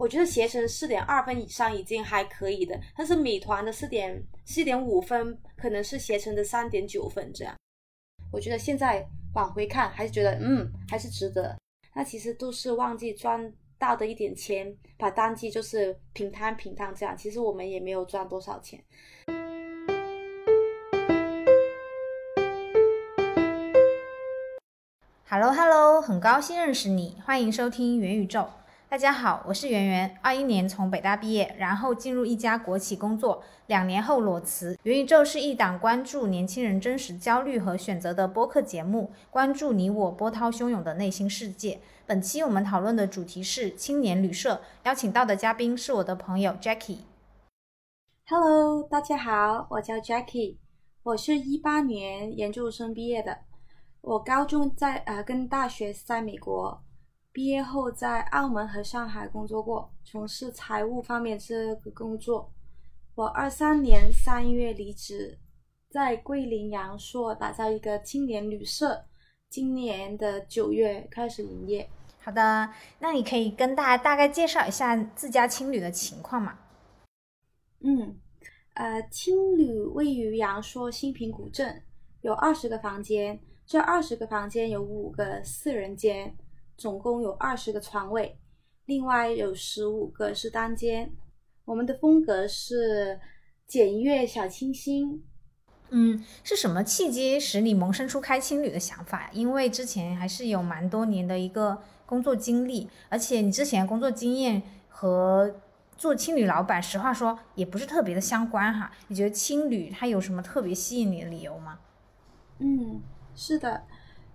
我觉得携程四点二分以上已经还可以的，但是美团的四点四点五分可能是携程的三点九分这样。我觉得现在往回看，还是觉得嗯还是值得。那其实都是忘记赚到的一点钱，把单机就是平摊平摊这样，其实我们也没有赚多少钱。Hello Hello，很高兴认识你，欢迎收听元宇宙。大家好，我是圆圆。二一年从北大毕业，然后进入一家国企工作，两年后裸辞。元宇宙是一档关注年轻人真实焦虑和选择的播客节目，关注你我波涛汹涌的内心世界。本期我们讨论的主题是青年旅社，邀请到的嘉宾是我的朋友 Jackie。Hello，大家好，我叫 Jackie，我是一八年研究生毕业的。我高中在呃跟大学在美国。毕业后在澳门和上海工作过，从事财务方面这个工作。我二三年三月离职，在桂林阳朔打造一个青年旅社，今年的九月开始营业。好的，那你可以跟大家大概介绍一下自家青旅的情况吗？嗯，呃，青旅位于阳朔新平古镇，有二十个房间，这二十个房间有五个四人间。总共有二十个床位，另外有十五个是单间。我们的风格是简约小清新。嗯，是什么契机使你萌生出开青旅的想法？因为之前还是有蛮多年的一个工作经历，而且你之前工作经验和做青旅老板，实话说也不是特别的相关哈。你觉得青旅它有什么特别吸引你的理由吗？嗯，是的。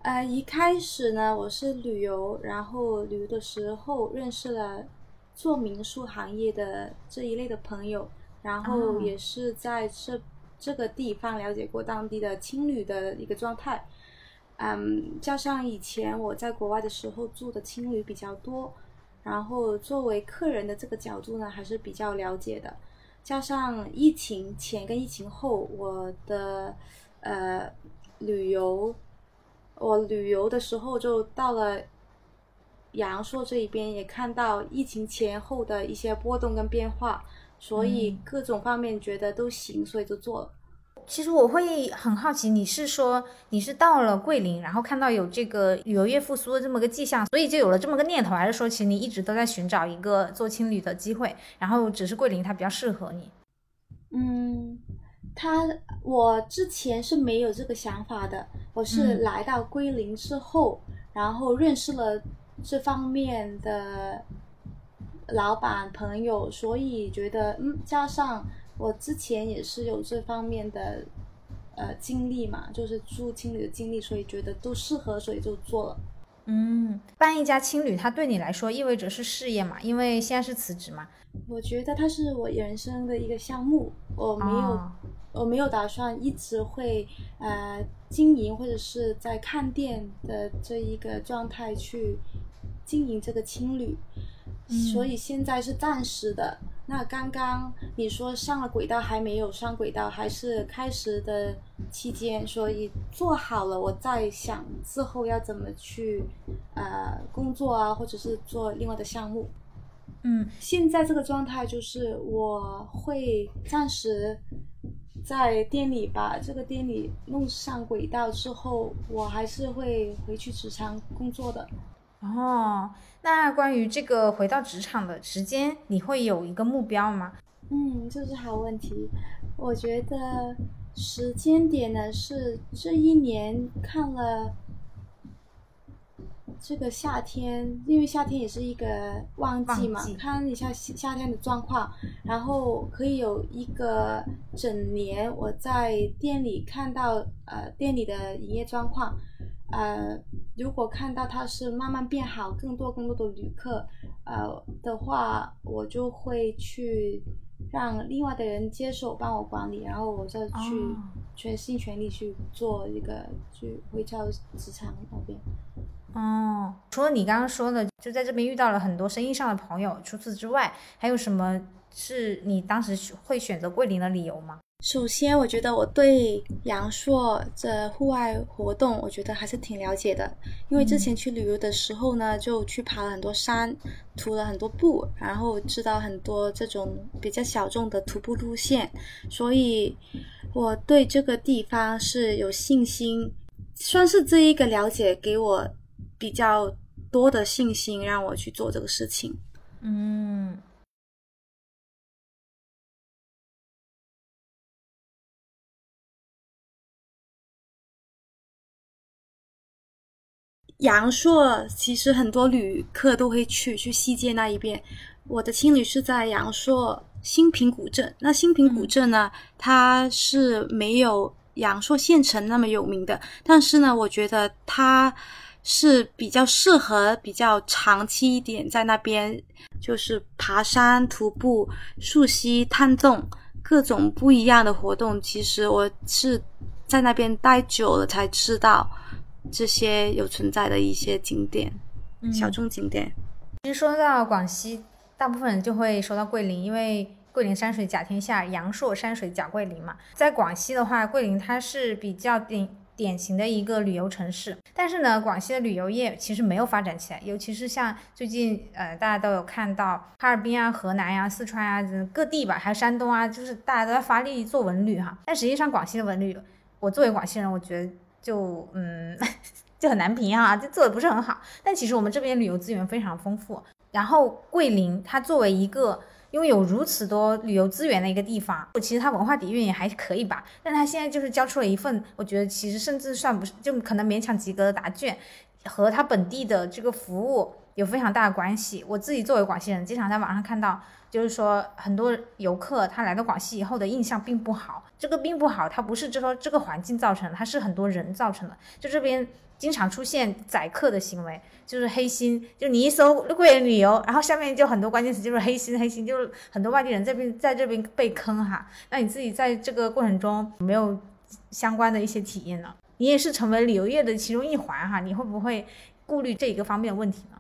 呃，一开始呢，我是旅游，然后旅游的时候认识了做民宿行业的这一类的朋友，然后也是在这这个地方了解过当地的青旅的一个状态。嗯，加上以前我在国外的时候住的青旅比较多，然后作为客人的这个角度呢，还是比较了解的。加上疫情前跟疫情后，我的呃旅游。我旅游的时候就到了阳朔这一边，也看到疫情前后的一些波动跟变化，所以各种方面觉得都行，所以就做了。其实我会很好奇，你是说你是到了桂林，然后看到有这个旅游业复苏的这么个迹象，所以就有了这么个念头，还是说其实你一直都在寻找一个做青旅的机会，然后只是桂林它比较适合你？嗯。他，我之前是没有这个想法的。我是来到桂林之后，然后认识了这方面的老板朋友，所以觉得，嗯，加上我之前也是有这方面的呃经历嘛，就是住青旅的经历，所以觉得都适合，所以就做了。嗯，办一家青旅，它对你来说意味着是事业嘛？因为现在是辞职嘛。我觉得它是我人生的一个项目，我没有。我没有打算一直会呃经营或者是在看店的这一个状态去经营这个青旅，所以现在是暂时的。那刚刚你说上了轨道还没有上轨道，还是开始的期间，所以做好了，我在想之后要怎么去呃工作啊，或者是做另外的项目。嗯，现在这个状态就是我会暂时。在店里把这个店里弄上轨道之后，我还是会回去职场工作的。哦，那关于这个回到职场的时间，你会有一个目标吗？嗯，这是好问题。我觉得时间点呢是这一年看了。这个夏天，因为夏天也是一个旺季嘛，看一下夏天的状况，然后可以有一个整年我在店里看到呃店里的营业状况，呃如果看到它是慢慢变好，更多更多的旅客呃的话，我就会去让另外的人接手帮我管理，然后我再去全心全力去做一个去回到职场那边。哦，除了你刚刚说的，就在这边遇到了很多生意上的朋友，除此之外，还有什么是你当时会选择桂林的理由吗？首先，我觉得我对阳朔这户外活动，我觉得还是挺了解的。因为之前去旅游的时候呢，就去爬了很多山，徒了很多步，然后知道很多这种比较小众的徒步路线，所以我对这个地方是有信心。算是这一个了解给我比较多的信心，让我去做这个事情。嗯。阳朔其实很多旅客都会去去西街那一边。我的青旅是在阳朔新平古镇。那新平古镇呢，它是没有阳朔县城那么有名的，但是呢，我觉得它是比较适合比较长期一点在那边，就是爬山、徒步、溯溪、探洞各种不一样的活动。其实我是在那边待久了才知道。这些有存在的一些景点，小众景点。其实说到广西，大部分人就会说到桂林，因为桂林山水甲天下，阳朔山水甲桂林嘛。在广西的话，桂林它是比较典典型的一个旅游城市。但是呢，广西的旅游业其实没有发展起来，尤其是像最近呃，大家都有看到哈尔滨啊、河南呀、四川啊各地吧，还有山东啊，就是大家都在发力做文旅哈。但实际上，广西的文旅，我作为广西人，我觉得。就嗯，就很难评啊，就做的不是很好。但其实我们这边旅游资源非常丰富。然后桂林，它作为一个拥有如此多旅游资源的一个地方，其实它文化底蕴也还可以吧。但它现在就是交出了一份，我觉得其实甚至算不是，就可能勉强及格的答卷，和它本地的这个服务有非常大的关系。我自己作为广西人，经常在网上看到。就是说，很多游客他来到广西以后的印象并不好。这个并不好，它不是就说这个环境造成的，它是很多人造成的。就这边经常出现宰客的行为，就是黑心。就你一搜桂林旅游，然后下面就很多关键词就是黑心，黑心，就是很多外地人这边在这边被坑哈。那你自己在这个过程中有没有相关的一些体验呢？你也是成为旅游业的其中一环哈，你会不会顾虑这一个方面的问题呢？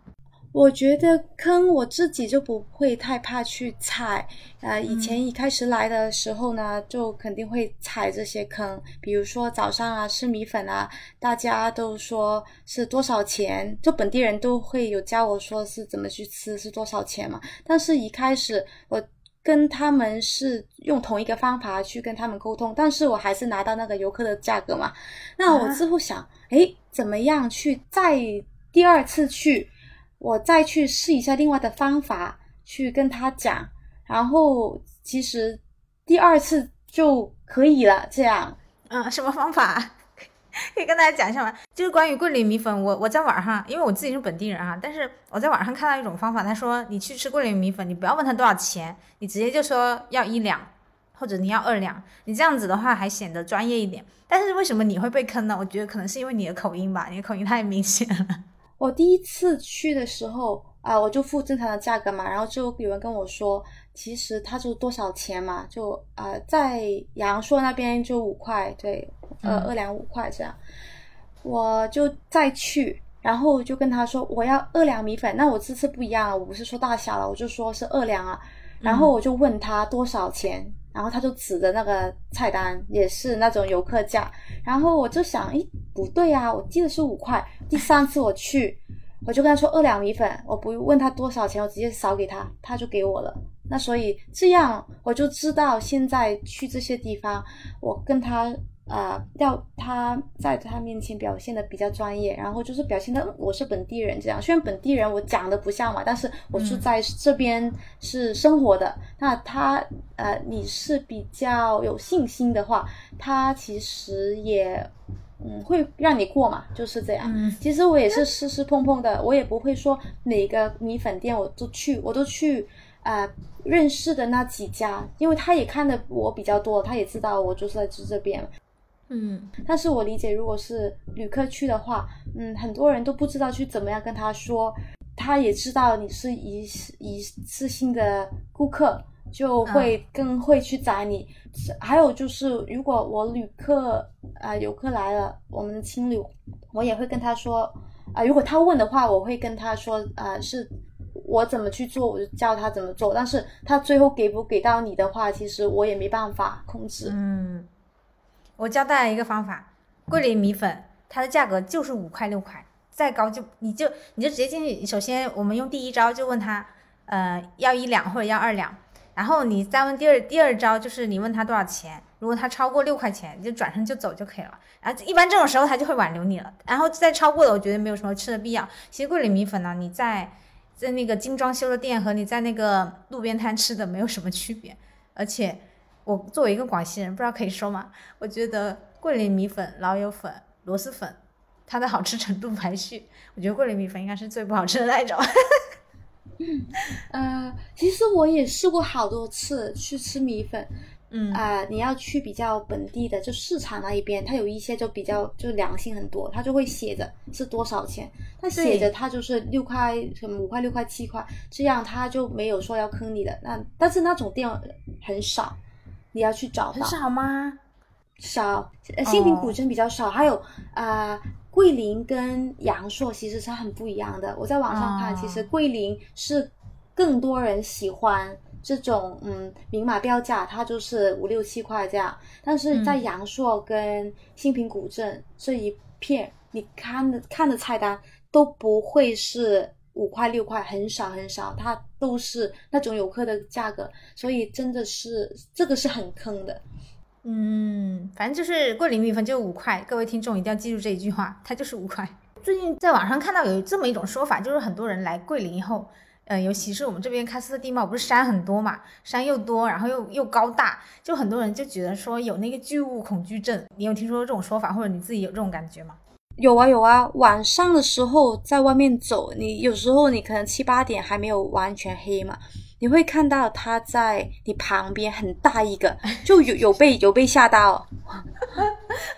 我觉得坑我自己就不会太怕去踩，呃，以前一开始来的时候呢，就肯定会踩这些坑，比如说早上啊吃米粉啊，大家都说是多少钱，就本地人都会有教我说是怎么去吃是多少钱嘛。但是一开始我跟他们是用同一个方法去跟他们沟通，但是我还是拿到那个游客的价格嘛。那我之后想，诶，怎么样去再第二次去？我再去试一下另外的方法去跟他讲，然后其实第二次就可以了。这样，嗯，什么方法 可以跟大家讲一下吗？就是关于桂林米粉，我我在网上，因为我自己是本地人啊，但是我在网上看到一种方法，他说你去吃桂林米粉，你不要问他多少钱，你直接就说要一两，或者你要二两，你这样子的话还显得专业一点。但是为什么你会被坑呢？我觉得可能是因为你的口音吧，你的口音太明显了。我第一次去的时候啊，我就付正常的价格嘛，然后就有人跟我说，其实他就多少钱嘛，就啊，在阳朔那边就五块，对，呃，二两五块这样，我就再去，然后就跟他说我要二两米粉，那我这次不一样了，我不是说大小了，我就说是二两啊，然后我就问他多少钱。然后他就指着那个菜单，也是那种游客价。然后我就想，诶，不对啊，我记得是五块。第三次我去，我就跟他说二两米粉，我不问他多少钱，我直接扫给他，他就给我了。那所以这样我就知道，现在去这些地方，我跟他。啊，要他在他面前表现的比较专业，然后就是表现的我是本地人这样。虽然本地人我讲的不像嘛，但是我是在这边是生活的。那他呃，你是比较有信心的话，他其实也嗯会让你过嘛，就是这样。其实我也是试试碰碰的，我也不会说哪个米粉店我都去，我都去啊认识的那几家，因为他也看的我比较多，他也知道我就是在这这边。嗯，但是我理解，如果是旅客去的话，嗯，很多人都不知道去怎么样跟他说，他也知道你是一一次性的顾客，就会更会去宰你。还有就是，如果我旅客啊游客来了，我们的青旅，我也会跟他说，啊，如果他问的话，我会跟他说，啊，是。我怎么去做，我就教他怎么做。但是他最后给不给到你的话，其实我也没办法控制。嗯，我教大家一个方法，桂林米粉它的价格就是五块六块，再高就你就你就直接进去。首先我们用第一招就问他，呃，要一两或者要二两，然后你再问第二第二招就是你问他多少钱。如果他超过六块钱，你就转身就走就可以了。然后一般这种时候他就会挽留你了。然后再超过了，我觉得没有什么吃的必要。其实桂林米粉呢，你在在那个精装修的店和你在那个路边摊吃的没有什么区别。而且我作为一个广西人，不知道可以说吗？我觉得桂林米粉、老友粉、螺蛳粉，它的好吃程度排序，我觉得桂林米粉应该是最不好吃的那一种。嗯，呃，其实我也试过好多次去吃米粉。嗯啊，你要去比较本地的，就市场那一边，它有一些就比较就良心很多，它就会写着是多少钱，它写着它就是六块什么五块六块七块，这样它就没有说要坑你的。那但是那种店很少，你要去找到。很少吗？少，新平古镇比较少，还有啊桂林跟阳朔其实是很不一样的。我在网上看，其实桂林是更多人喜欢。这种嗯，明码标价，它就是五六七块这样。但是在阳朔跟新平古镇这一片，你看的看的菜单都不会是五块六块，很少很少，它都是那种游客的价格。所以真的是这个是很坑的。嗯，反正就是桂林米粉就五块，各位听众一定要记住这一句话，它就是五块。最近在网上看到有这么一种说法，就是很多人来桂林以后。呃，尤其是我们这边喀斯特地貌不是山很多嘛，山又多，然后又又高大，就很多人就觉得说有那个巨物恐惧症。你有听说这种说法，或者你自己有这种感觉吗？有啊有啊，晚上的时候在外面走，你有时候你可能七八点还没有完全黑嘛，你会看到它在你旁边很大一个，就有有被有被吓到，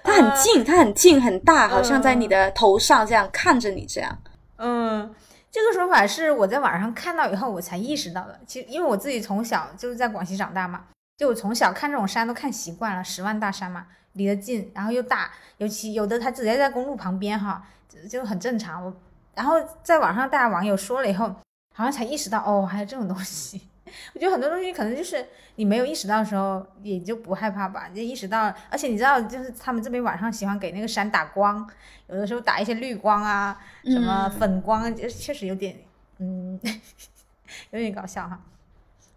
它很近，它很近很大，好像在你的头上这样看着你这样，嗯。这个说法是我在网上看到以后我才意识到的。其实因为我自己从小就是在广西长大嘛，就我从小看这种山都看习惯了，十万大山嘛，离得近，然后又大，尤其有的它直接在公路旁边哈，就很正常。我然后在网上大家网友说了以后，好像才意识到哦，还有这种东西。我觉得很多东西可能就是你没有意识到的时候，也就不害怕吧。就意识到，而且你知道，就是他们这边晚上喜欢给那个山打光，有的时候打一些绿光啊，什么粉光，就确实有点，嗯，有点搞笑哈。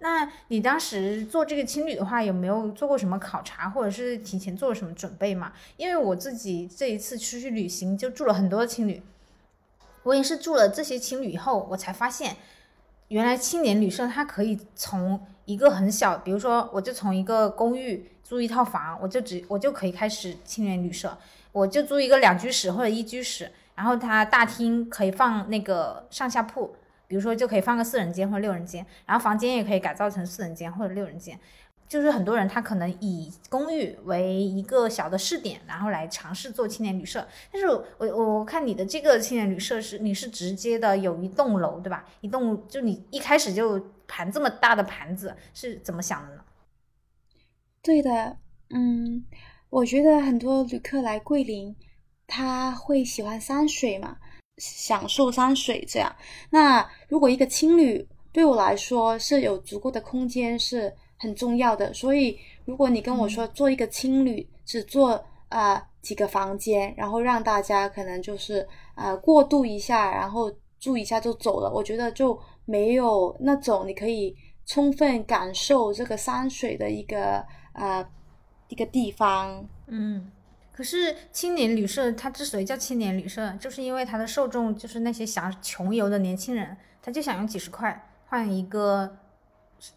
那你当时做这个青旅的话，有没有做过什么考察，或者是提前做了什么准备嘛？因为我自己这一次出去旅行就住了很多青旅，我也是住了这些青旅以后，我才发现。原来青年旅社它可以从一个很小，比如说我就从一个公寓租一套房，我就只我就可以开始青年旅社，我就租一个两居室或者一居室，然后它大厅可以放那个上下铺，比如说就可以放个四人间或者六人间，然后房间也可以改造成四人间或者六人间。就是很多人他可能以公寓为一个小的试点，然后来尝试做青年旅社。但是我我我看你的这个青年旅社是你是直接的有一栋楼对吧？一栋就你一开始就盘这么大的盘子是怎么想的呢？对的，嗯，我觉得很多旅客来桂林，他会喜欢山水嘛，享受山水这样。那如果一个青旅对我来说是有足够的空间是。很重要的，所以如果你跟我说做一个青旅，只做啊几个房间，然后让大家可能就是啊过渡一下，然后住一下就走了，我觉得就没有那种你可以充分感受这个山水的一个啊一个地方。嗯，可是青年旅社它之所以叫青年旅社，就是因为它的受众就是那些想穷游的年轻人，他就想用几十块换一个。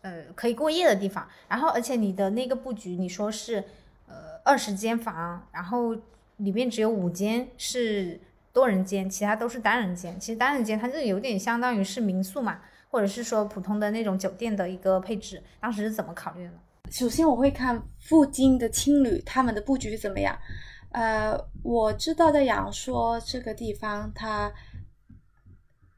呃，可以过夜的地方，然后而且你的那个布局，你说是呃二十间房，然后里面只有五间是多人间，其他都是单人间。其实单人间它就有点相当于是民宿嘛，或者是说普通的那种酒店的一个配置。当时是怎么考虑的？首先我会看附近的青旅他们的布局怎么样。呃，我知道的阳朔这个地方，它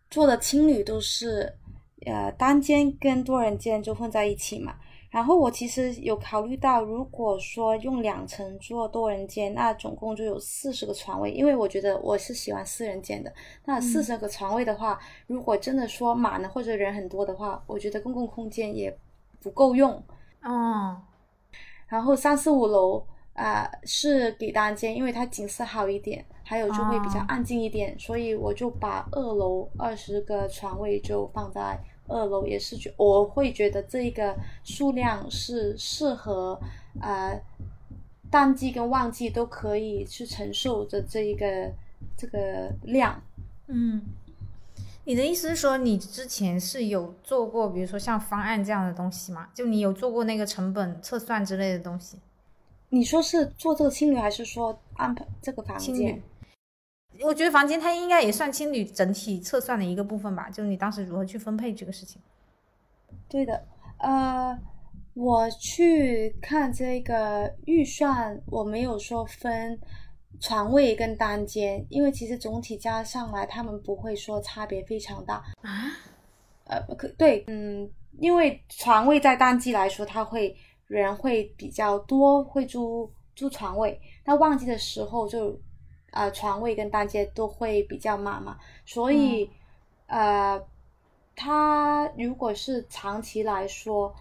做的青旅都是。呃，单间跟多人间就混在一起嘛，然后我其实有考虑到，如果说用两层做多人间，那总共就有四十个床位，因为我觉得我是喜欢四人间的。那四十个床位的话，如果真的说满了或者人很多的话，我觉得公共空间也不够用。哦，然后三四五楼啊、是给单间，因为它景色好一点，还有就会比较哦安静一点，所以我就把二楼二十个床位就放在二楼，也是觉我会觉得这个数量是适合呃淡季跟旺季都可以去承受的这一个这个量。嗯，你的意思是说，你之前是有做过，比如说像方案这样的东西吗？就你有做过那个成本测算之类的东西？你说是做这个青旅，还是说安排这个房间？我觉得房间它应该也算青旅整体测算的一个部分吧，就你当时如何去分配这个事情。对的，呃，我去看这个预算，我没有说分床位跟单间，因为其实总体加上来，他们不会说差别非常大。啊？呃，可对，嗯，因为床位在淡季来说，它会人会比较多，会租租床位。那旺季的时候就，呃，床位跟单间都会比较满嘛，所以，呃，它如果是长期来说，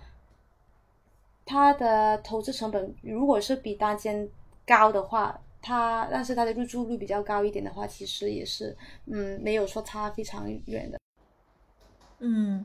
它的投资成本如果是比单间高的话，它但是它的入住率比较高一点的话，其实也是，嗯，没有说差非常远的。嗯，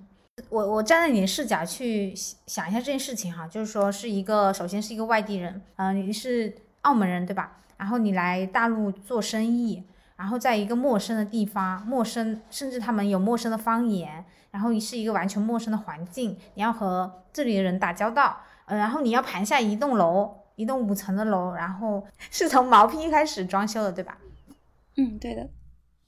我我站在你的视角去想一下这件事情哈，就是说是一个，首先是一个外地人，呃，你是澳门人对吧？然后你来大陆做生意，然后在一个陌生的地方，陌生，甚至他们有陌生的方言，然后你是一个完全陌生的环境，你要和这里的人打交道，呃，然后你要盘下一栋楼，一栋五层的楼，然后 是从毛坯开始装修的对吧？嗯，对的。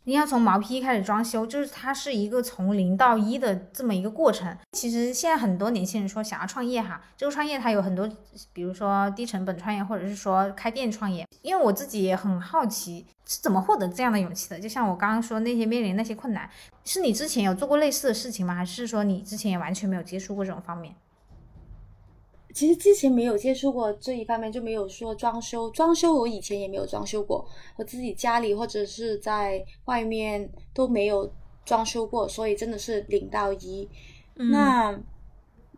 你要从毛坯开始装修，就是它是一个从零到一的这么一个过程。其实现在很多年轻人说想要创业哈，这个创业它有很多，比如说低成本创业，或者是说开店创业。因为我自己也很好奇是怎么获得这样的勇气的。就像我刚刚说那些面临那些困难，是你之前有做过类似的事情吗？还是说你之前也完全没有接触过这种方面？其实之前没有接触过这一方面，就没有说装修。装修我以前也没有装修过，我自己家里或者是在外面都没有装修过，所以真的是零到一。那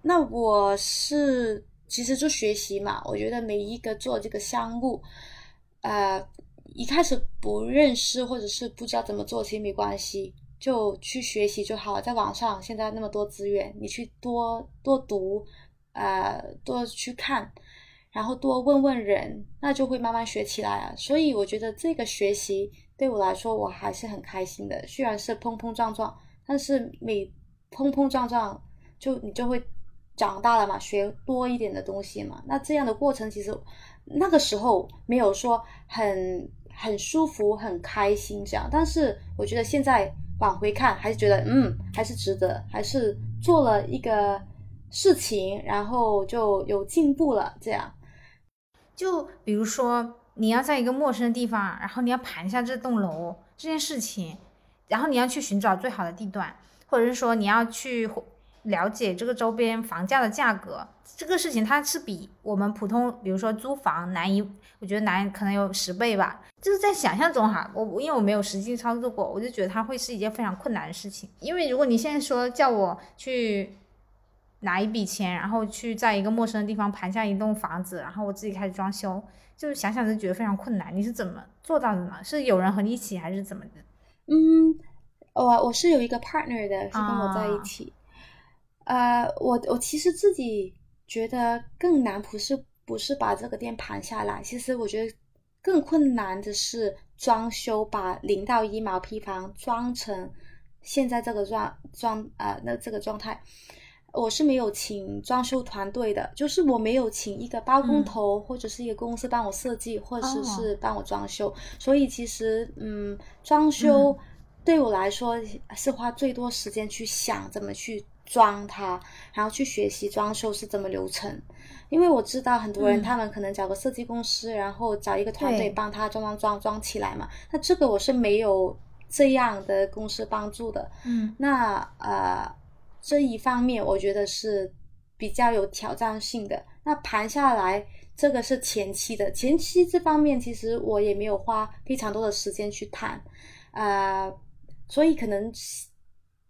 那我是其实就学习嘛，我觉得每一个做这个项目，呃，一开始不认识或者是不知道怎么做，其实没关系，就去学习就好。在网上现在那么多资源，你去多多读。呃，多去看，然后多问问人，那就会慢慢学起来啊。所以我觉得这个学习对我来说，我还是很开心的。虽然是碰碰撞撞，但是每碰碰撞撞，就你就会长大了嘛，学多一点的东西嘛。那这样的过程，其实那个时候没有说很很舒服、很开心这样，但是我觉得现在往回看，还是觉得嗯，还是值得，还是做了一个。事情，然后就有进步了。这样，就比如说你要在一个陌生的地方，然后你要盘一下这栋楼这件事情，然后你要去寻找最好的地段，或者是说你要去了解这个周边房价的价格，这个事情它是比我们普通，比如说租房难一，我觉得难可能有十倍吧。就是在想象中哈，我因为我没有实际操作过，我就觉得它会是一件非常困难的事情。因为如果你现在说叫我去。拿一笔钱，然后去在一个陌生的地方盘下一栋房子，然后我自己开始装修，就是想想就觉得非常困难。你是怎么做到的呢？是有人和你一起，还是怎么的？嗯，我我是有一个 partner 的，是跟我在一起。啊、呃，我我其实自己觉得更难，不是不是把这个店盘下来，其实我觉得更困难的是装修，把零到一毛坯房装成现在这个状状啊、呃、那这个状态。我是没有请装修团队的，就是我没有请一个包工头、嗯、或者是一个公司帮我设计，或者是帮我装修，所以其实嗯，装修对我来说是花最多时间去想怎么去装它，然后去学习装修是怎么流程，因为我知道很多人嗯。他们可能找个设计公司，然后找一个团队帮他装装装装起来嘛，那这个我是没有这样的公司帮助的，嗯。那呃。这一方面，我觉得是比较有挑战性的。那盘下来，这个是前期的，前期这方面其实我也没有花非常多的时间去谈，呃，所以可能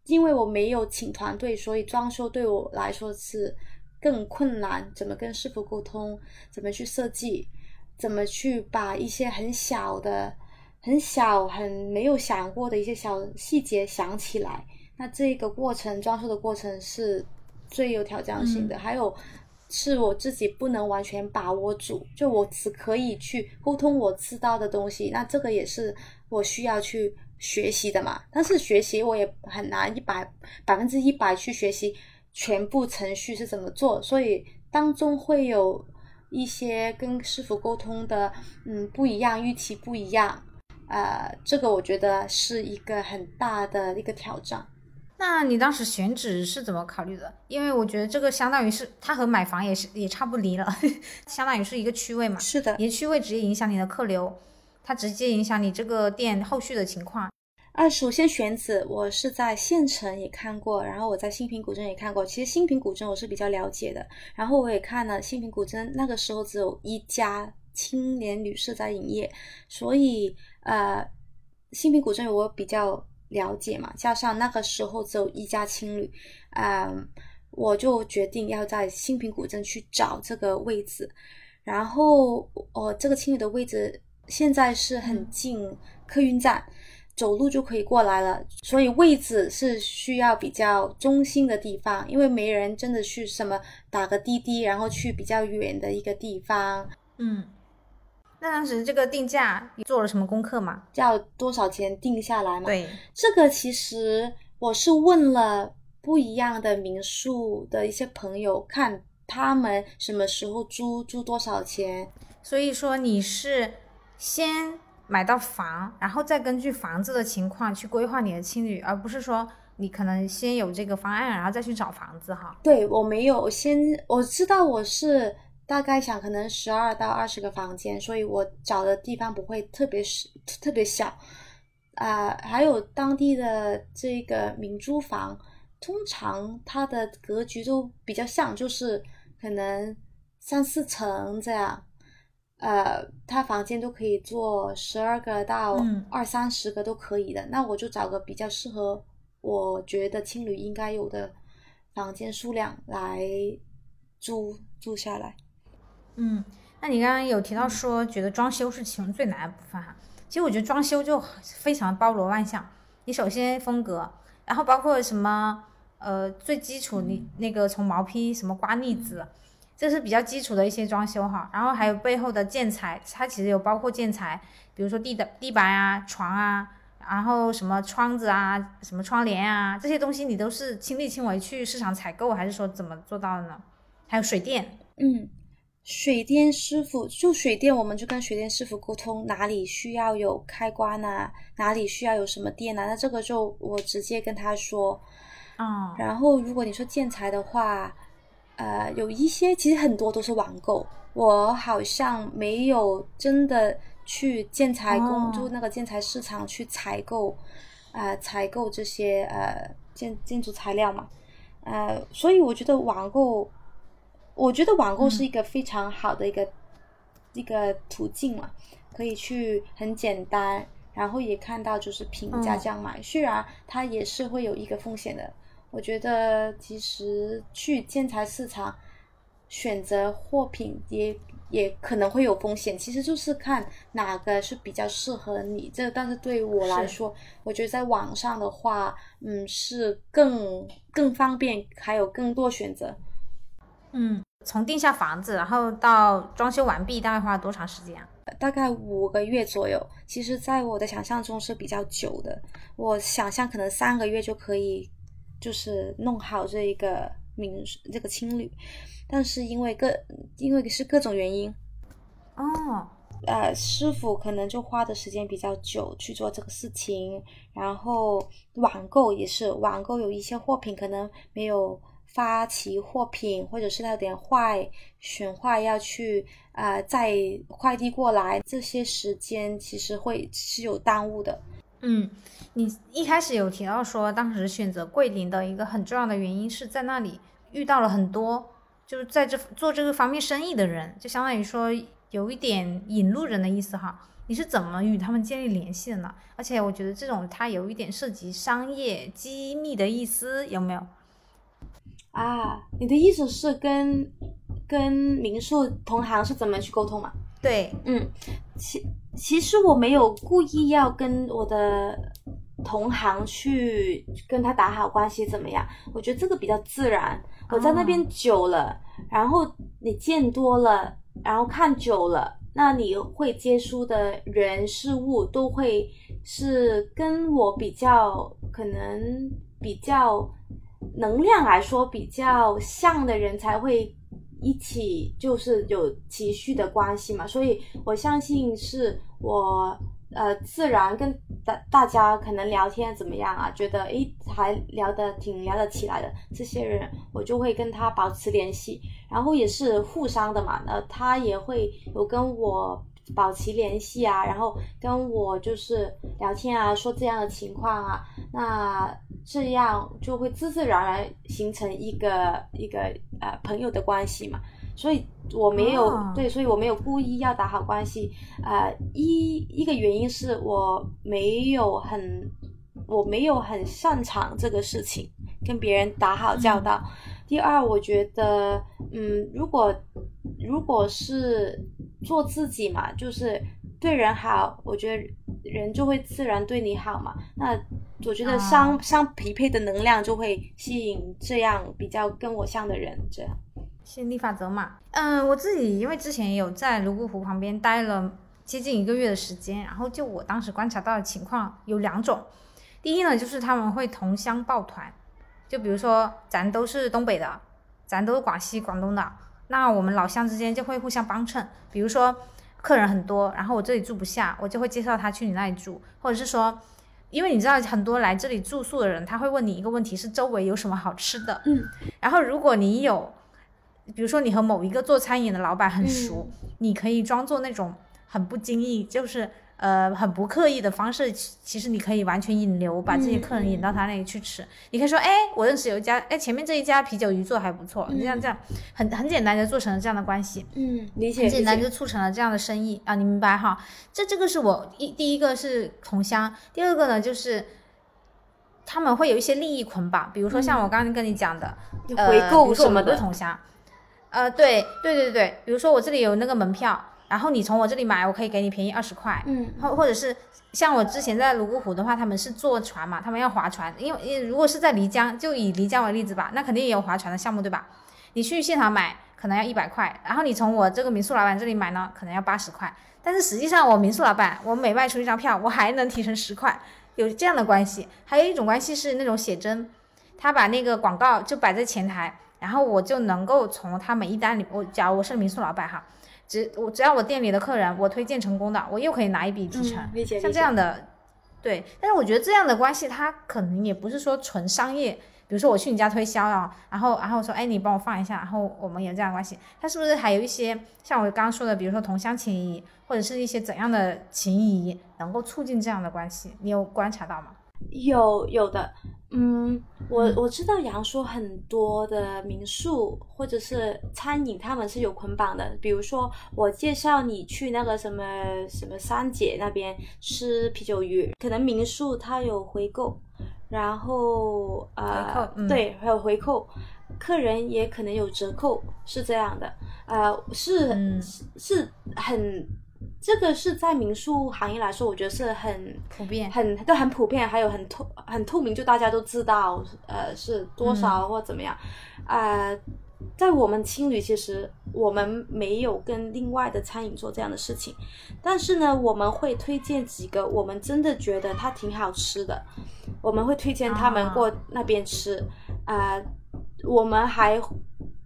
因为我没有请团队，所以装修对我来说是更困难。怎么跟师傅沟通？怎么去设计？怎么去把一些很小的、很小、很没有想过的一些小细节想起来？那这个过程，装修的过程是最有挑战性的。还有是我自己不能完全把握住，就我只可以去沟通我知道的东西。那这个也是我需要去学习的嘛。但是学习我也很难一百百分之一百去学习全部程序是怎么做，所以当中会有。一些跟师傅沟通的，嗯，不一样，预期不一样，呃，这个我觉得是一个很大的一个挑战。那你当时选址是怎么考虑的？因为我觉得这个相当于是它和买房也是也差不离了，相当于是一个区位嘛。是的，你的区位直接影响你的客流，它直接影响你这个店后续的情况。啊，首先选址，我是在县城也看过，然后我在新平古镇也看过。其实新平古镇我是比较了解的，然后我也看了新平古镇，那个时候只有一家青年旅社在营业，所以呃，新平古镇我比较了解嘛，加上那个时候只有一家青旅，嗯，我就决定要在新平古镇去找这个位置，然后哦，这个青旅的位置现在是很近客运站。走路就可以过来了，所以位置是需要比较中心的地方，因为没人真的去什么打个滴滴，然后去比较远的一个地方。嗯，那当时这个定价做了什么功课吗？要多少钱定下来吗？对，这个其实我是问了不一样的民宿的一些朋友，看他们什么时候租，租多少钱。所以说你是先。买到房，然后再根据房子的情况去规划你的青旅，而不是说你可能先有这个方案，然后再去找房子哈。对我没有先，我知道我是大概想可能十二到二十个房间，所以我找的地方不会特别是特别小啊。还有当地的这个民租房，通常它的格局都比较像，就是可能三四层这样。呃，他房间都可以做十二个到二三十个都可以的，那我就找个比较适合我觉得青旅应该有的房间数量来租租下来。嗯，那你刚刚有提到说觉得装修是其中最难的部分哈，其实我觉得装修就非常包罗万象，你首先风格，然后包括什么呃最基础你那个从毛坯什么刮腻子。这是比较基础的一些装修哈，然后还有背后的建材，它其实有包括建材，比如说地的地板啊、床啊，然后什么窗子啊、什么窗帘啊，这些东西你都是亲力亲为去市场采购，还是说怎么做到的呢？还有水电，嗯，水电师傅就水电，我们就跟水电师傅沟通哪里需要有开关啊，哪里需要有什么电啊，那这个就我直接跟他说，啊，然后如果你说建材的话。呃，有一些其实很多都是网购，我好像没有真的去建材工，就那个建材市场去采购，呃，采购这些呃建建筑材料嘛，呃，所以我觉得网购，我觉得网购是一个非常好的一个一个途径嘛，可以去很简单，然后也看到就是平价这样买，虽然它也是会有一个风险的。我觉得其实去建材市场选择货品也也可能会有风险，其实就是看哪个是比较适合你。这但是对于我来说，我觉得在网上的话，嗯，是更更方便，还有更多选择。嗯，从定下房子，然后到装修完毕，大概花了多长时间啊？大概五个月左右。其实，在我的想象中是比较久的，我想象可能三个月就可以。就是弄好这一个民这个青旅，但是因为各因为是各种原因，哦，呃，师傅可能就花的时间比较久去做这个事情，然后网购也是网购有一些货品可能没有发齐货品，或者是它有点坏损坏要去啊再快递过来，这些时间其实会是有耽误的。嗯，你一开始有提到说，当时选择桂林的一个很重要的原因是在那里遇到了很多就是在这做这个方面生意的人，就相当于说有一点引路人的意思哈。你是怎么与他们建立联系的呢？而且我觉得这种它有一点涉及商业机密的意思，有没有？啊，你的意思是跟跟民宿同行是怎么去沟通嘛？对，嗯，其其实我没有故意要跟我的同行去跟他打好关系，怎么样？我觉得这个比较自然。我在那边久了，然后你见多了，然后看久了。那你会接触的人事物都会是跟我比较可能比较能量来说比较像的人才会一起，就是有情绪的关系嘛。所以我相信是我呃自然跟大大家可能聊天怎么样啊，觉得诶还聊得挺聊得起来的这些人，我就会跟他保持联系。然后也是互相的嘛，那他也会有跟我保持联系啊，然后跟我就是聊天啊，说这样的情况啊，那这样就会自自然然形成一个一个呃朋友的关系嘛。所以我没有对，所以我没有故意要打好关系。呃，一一个原因是我没有很我没有很擅长这个事情，跟别人打好交道。第二，我觉得，嗯，如果如果是做自己嘛，就是对人好，我觉得人就会自然对你好嘛。那我觉得相相匹配的能量就会吸引这样比较跟我像的人，这样吸引力法则嘛。嗯，我自己因为之前有在泸沽湖旁边待了接近一个月的时间，然后就我当时观察到的情况有两种，第一呢就是他们会同乡抱团。就比如说，咱都是东北的，咱都是广西、广东的，那我们老乡之间就会互相帮衬。比如说，客人很多，然后我这里住不下，我就会介绍他去你那里住，或者是说，因为你知道很多来这里住宿的人，他会问你一个问题，是周围有什么好吃的。嗯。然后如果你有，比如说你和某一个做餐饮的老板很熟，你可以装作那种很不经意，就是。呃，很不刻意的方式，其实你可以完全引流，把这些客人引到他那里去吃。你可以说，哎，我认识有一家，哎，前面这一家啤酒鱼做还不错，这样这样，很很简单就做成了这样的关系。嗯，理解。很简单就促成了这样的生意啊，你明白哈？这这个是我一第一个是同乡，第二个呢就是他们会有一些利益捆绑，比如说像我刚刚跟你讲的，回购什么的同乡。呃，对对对对，比如说我这里有那个门票。然后你从我这里买，我可以给你便宜二十块，嗯，或或者是像我之前在泸沽湖的话，他们是坐船嘛，他们要划船，因为如果是在漓江，就以漓江为例子吧，那肯定也有划船的项目，对吧？你去现场买可能要一百块，然后你从我这个民宿老板这里买呢，可能要八十块，但是实际上我民宿老板，我每卖出一张票，我还能提成十块，有这样的关系。还有一种关系是那种写真，他把那个广告就摆在前台，然后我就能够从他每一单里，我假如我是民宿老板哈。只我只要我店里的客人我推荐成功的，我又可以拿一笔提成。像这样的，对。但是我觉得这样的关系，它可能也不是说纯商业。比如说我去你家推销啊，然后然后说，哎，你帮我放一下，然后我们有这样关系。它是不是还有一些像我刚刚说的，比如说同乡情谊，或者是一些怎样的情谊，能够促进这样的关系？你有观察到吗？有有的。嗯，我我知道杨说很多的民宿或者是餐饮，他们是有捆绑的。比如说，我介绍你去那个什么什么三姐那边吃啤酒鱼，可能民宿它有回购，然后呃，对，还有回扣，客人也可能有折扣，是这样的，呃，是是很。这个是在民宿行业来说，我觉得是很普遍，很都很普遍，还有很透很透明，就大家都知道，呃，是多少或怎么样，啊，在我们青旅其实我们没有跟另外的餐饮做这样的事情，但是呢，我们会推荐几个我们真的觉得它挺好吃的，我们会推荐他们过那边吃，啊，我们还。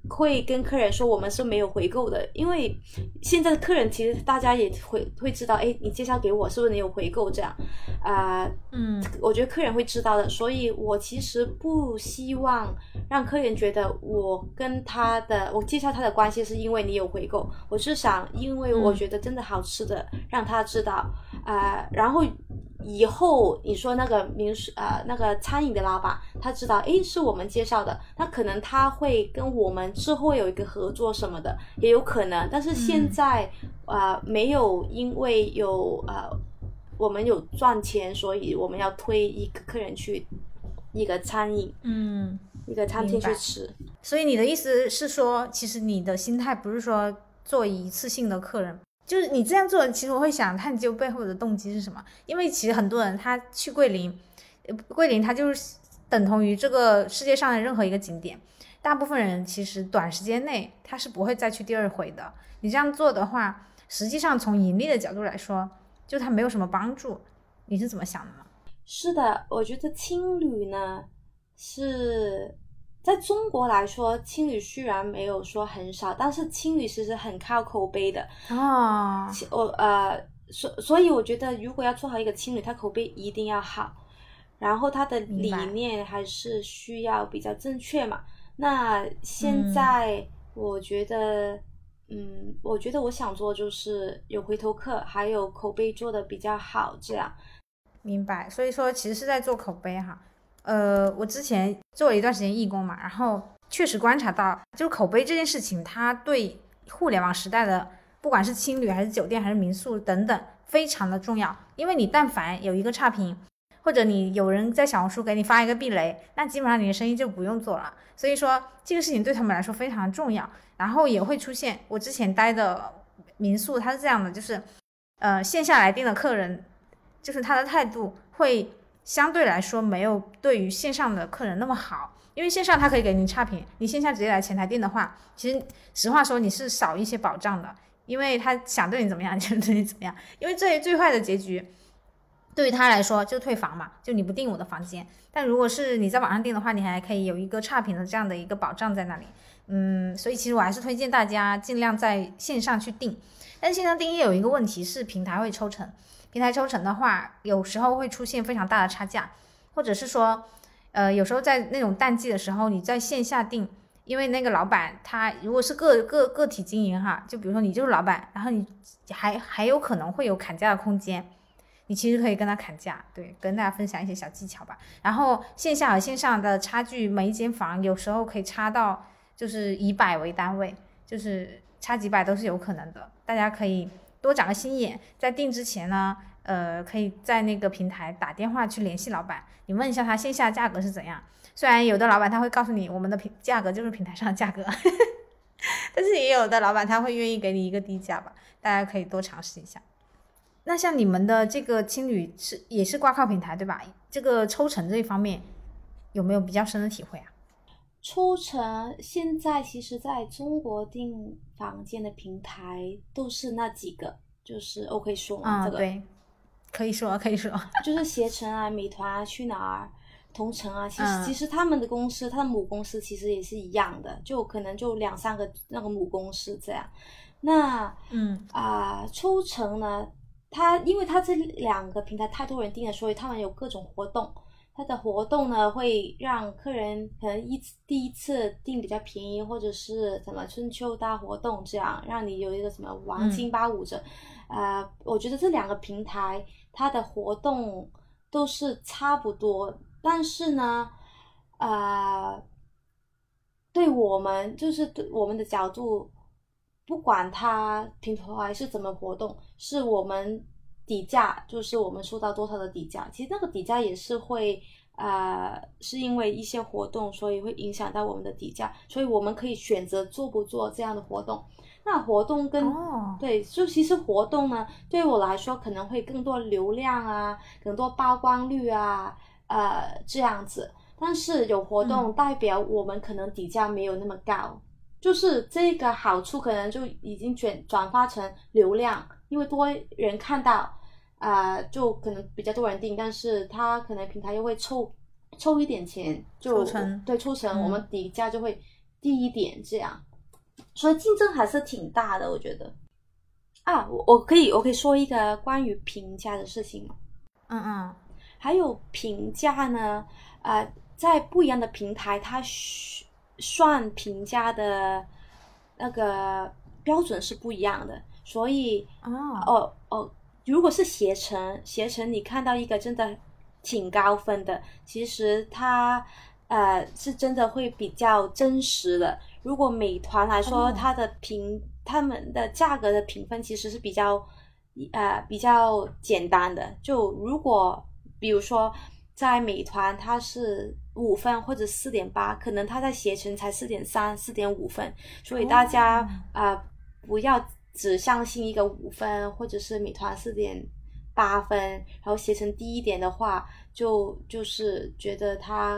会跟客人说我们是没有回购的，因为现在的客人其实大家也会会知道，哎，你介绍给我是不是你有回购这样？啊，嗯，我觉得客人会知道的，所以我其实不希望让客人觉得我跟他的我介绍他的关系是因为你有回购，我是想因为我觉得真的好吃的让他知道。啊，然后以后你说那个民宿呃那个餐饮的老板，他知道诶是我们介绍的，那可能他会跟我们之后有一个合作什么的，也有可能。但是现在啊、呃没有因为有呃我们有赚钱，所以我们要推一个客人去一个餐饮嗯，一个餐厅去吃。所以你的意思是说，其实你的心态不是说做一次性的客人，就是你这样做，其实我会想探究背后的动机是什么。因为其实很多人他去桂林，桂林它就是等同于这个世界上的任何一个景点，大部分人其实短时间内他是不会再去第二回的。你这样做的话，实际上从盈利的角度来说，就它没有什么帮助。你是怎么想的呢？是的，我觉得青旅呢是在中国来说，青旅虽然没有说很少，但是青旅其实很靠口碑的。啊，我呃，所所以我觉得，如果要做好一个青旅，它口碑一定要好，然后它的理念还是需要比较正确嘛。那现嗯在我觉得，嗯我觉得我想做就是有回头客，还有口碑做的比较好，这样。明白，所以说其实是在做口碑哈。呃，我之前做了一段时间义工嘛，然后确实观察到，就是口碑这件事情，它对互联网时代的不管是青旅还是酒店还是民宿等等，非常的重要。因为你但凡有一个差评，或者你有人在小红书给你发一个避雷，那基本上你的生意就不用做了。所以说这个事情对他们来说非常重要，然后也会出现我之前待的民宿，它是这样的，就是呃线下来订的客人。就是他的态度会相对来说没有对于线上的客人那么好，因为线上他可以给你差评，你线下直接来前台订的话，其实实话说你是少一些保障的，因为他想对你怎么样就对你怎么样，因为最最坏的结局对于他来说就退房嘛，就你不订我的房间，但如果是你在网上订的话，你还可以有一个差评的这样的一个保障在那里，嗯，所以其实我还是推荐大家尽量在线上去订，但线上订也有一个问题是平台会抽成。平台抽成的话，有时候会出现非常大的差价，或者是说，呃，有时候在那种淡季的时候，你在线下订，因为那个老板他如果是个个个体经营哈，就比如说你就是老板，然后你还还有可能会有砍价的空间，你其实可以跟他砍价，对，跟大家分享一些小技巧吧。然后线下和线上的差距，每一间房有时候可以差到就是以百为单位，就是差几百都是有可能的，大家可以。多长个心眼，在订之前呢，呃，可以在那个平台打电话去联系老板，你问一下他线下价格是怎样。虽然有的老板他会告诉你我们的平价格就是平台上的价格，但是也有的老板他会愿意给你一个低价吧，大家可以多尝试一下。那像你们的这个青旅是也是挂靠平台对吧？这个抽成这一方面有没有比较深的体会啊？抽成现在其实在中国订房间的平台都是那几个，就是 OK 说嘛，嗯，这个对，可以说可以说，就是携 程啊、美团啊、去哪儿、同城啊，其实、嗯其实他们的公司，他的母公司其实也是一样的，就可能就两三个那个母公司这样。那嗯啊、抽成呢，它因为它这两个平台太多人订了，所以他们有各种活动。它的活动呢，会让客人可能一次第一次订比较便宜，或者是什么春秋大活动这样，让你有一个什么王金八五折。呃，我觉得这两个平台它的活动都是差不多，但是呢，呃，对我们就是对我们的角度，不管它平台是怎么活动，是我们底价，就是我们收到多少的底价，其实那个底价也是会。呃，是因为一些活动，所以会影响到我们的底价，所以我们可以选择做不做这样的活动。那活动跟、哦对，就其实活动呢，对我来说可能会更多流量啊，更多曝光率啊，呃，这样子。但是有活动代表我们可能底价没有那么高，就是这个好处可能就已经转转化成流量，因为多人看到，啊、就可能比较多人订，但是他可能平台又会抽抽一点钱，就抽成对抽成，嗯我们底价就会低一点，这样。所以竞争还是挺大的，我觉得。啊，我我可以我可以说一个关于评价的事情吗？嗯嗯还有评价呢，呃，在不一样的平台，它需算评价的那个标准是不一样的，所以哦哦哦，如果是携程，携程你看到一个真的挺高分的，其实它呃是真的会比较真实的。如果美团来说，哦它的评他们的价格的评分其实是比较呃比较简单的。就如果比如说在美团它是五分或者四点八，可能它在携程才四点三、四点五分，所以大家哦啊、呃不要只相信一个五分或者是美团四点八分，然后携程低一点的话，就就是觉得它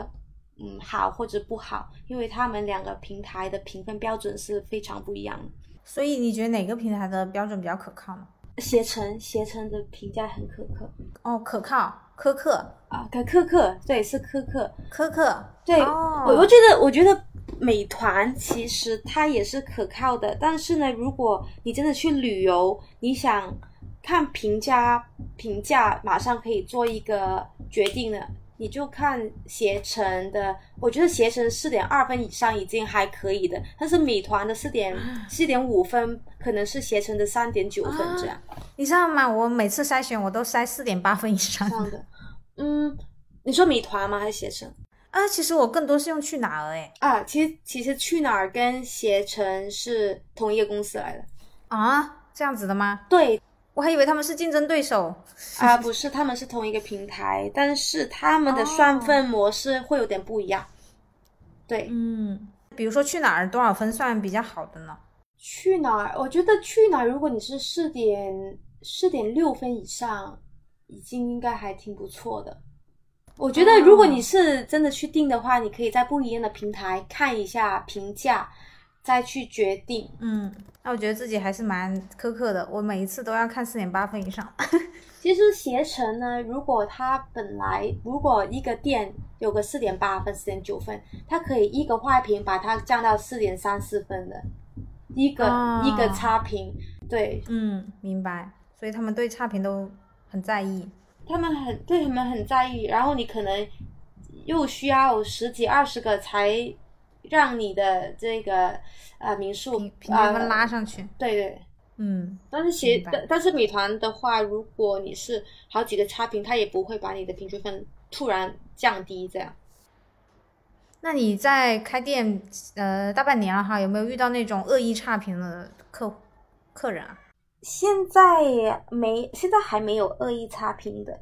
嗯好或者不好，因为他们两个平台的评分标准是非常不一样的。所以你觉得哪个平台的标准比较可靠呢？携程携程的评价很可靠哦，可靠，苛刻，啊，可苛刻，对，是苛刻。苛刻。对，哦、我我觉得，我觉得美团其实它也是可靠的，但是呢，如果你真的去旅游，你想看评价，评价马上可以做一个决定的，你就看携程的，我觉得携程四点二分以上已经还可以的，但是美团的四点四点五分可能是携程的三点九分这样。你知道吗？我每次筛选我都筛四点八分以上的，嗯，你说美团吗？还是携程？啊。其实我更多是用去哪儿哎啊，其实其实去哪儿跟携程是同一个公司来的。啊，这样子的吗？对我还以为他们是竞争对手。啊，不是，他们是同一个平台，但是他们的算分模式会有点不一样。对，嗯，比如说去哪儿多少分算比较好的呢？去哪儿？我觉得去哪儿，如果你是四点四点六分以上，已经应该还挺不错的。我觉得，如果你是真的去定的话，你可以在不一样的平台看一下评价，再去决定。嗯，那我觉得自己还是蛮苛刻的，我每一次都要看四点八分以上。其实携程呢，如果它本来如果一个店有个四点八分、四点九分，它可以一个坏评把它降到四点三四分的，一个、哦一个差评，对嗯，明白。所以他们对差评都很在意。他们很对他们很在意，然后你可能又需要十几二十个才让你的这个呃民宿平平均分呃拉上去。对对。嗯，但是其但但是美团的话，如果你是好几个差评，它也不会把你的平均分突然降低这样。那你在开店呃大半年了哈，有没有遇到那种恶意差评的客客人啊？现在没，现在还没有恶意差评的。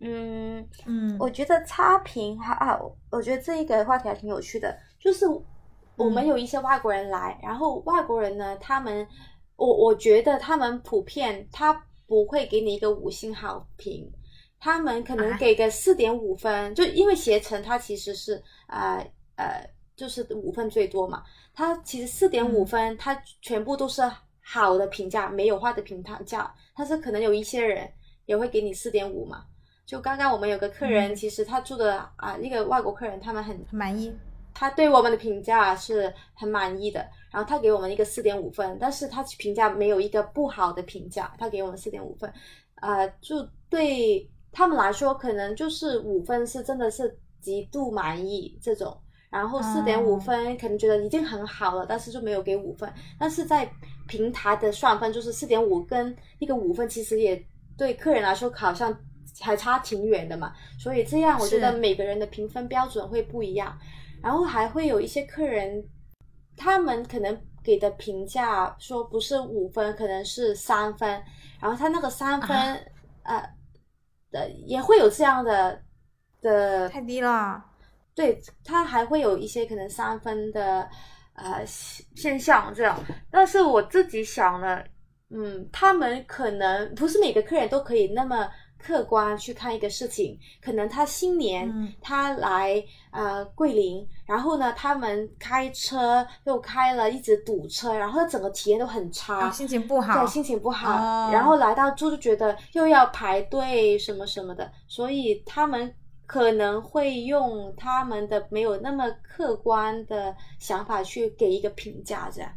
嗯，嗯我觉得差评还啊，我觉得这一个话题还挺有趣的，就是我们有一些外国人来，然后外国人呢，他们我我觉得他们普遍他不会给你一个五星好评，他们可能啊给个四点五分，就因为携程它其实是呃呃就是五分最多嘛，它其实四点五嗯分，它全部都是好的评价，没有坏的评价，但是可能有一些人也会给你四点五嘛。就刚刚我们有个客人，嗯其实他住的啊、那个外国客人，他们很很满意。他对我们的评价是很满意的，然后他给我们一个四点五分，但是他评价没有一个不好的评价，他给我们四点五分，呃，就对他们来说，可能就是五分是真的是极度满意这种，然后四点五哦分可能觉得已经很好了，但是就没有给五分，但是在平台的算分就是四点五跟一个五分，其实也对客人来说好像还差挺远的嘛，所以这样我觉得每个人的评分标准会不一样。然后还会有一些客人，他们可能给的评价说不是五分，可能是三分，然后他那个三分，啊呃，的，也会有这样的的，太低了。对他还会有一些可能三分的呃现现象这样，但是我自己想了，嗯，他们可能不是每个客人都可以那么客观去看一个事情，可能他新年、嗯他来呃桂林，然后呢他们开车又开了一直堵车，然后整个体验都很差，啊，心情不好对，。心情不好，哦然后来到住就觉得又要排队什么什么的，所以他们可能会用他们的没有那么客观的想法去给一个评价，这样。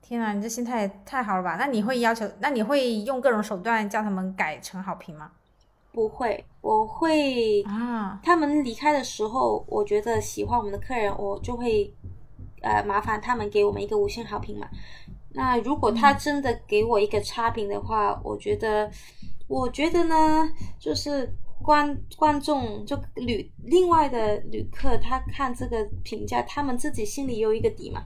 天啊，你这心态也太好了吧？那你会要求，那你会用各种手段叫他们改成好评吗？不会，我会啊，他们离开的时候，我觉得喜欢我们的客人，我就会呃麻烦他们给我们一个五星好评嘛。那如果他真的给我一个差评的话，我觉得我觉得呢，就是观观众就旅另外的旅客，他看这个评价，他们自己心里有一个底嘛。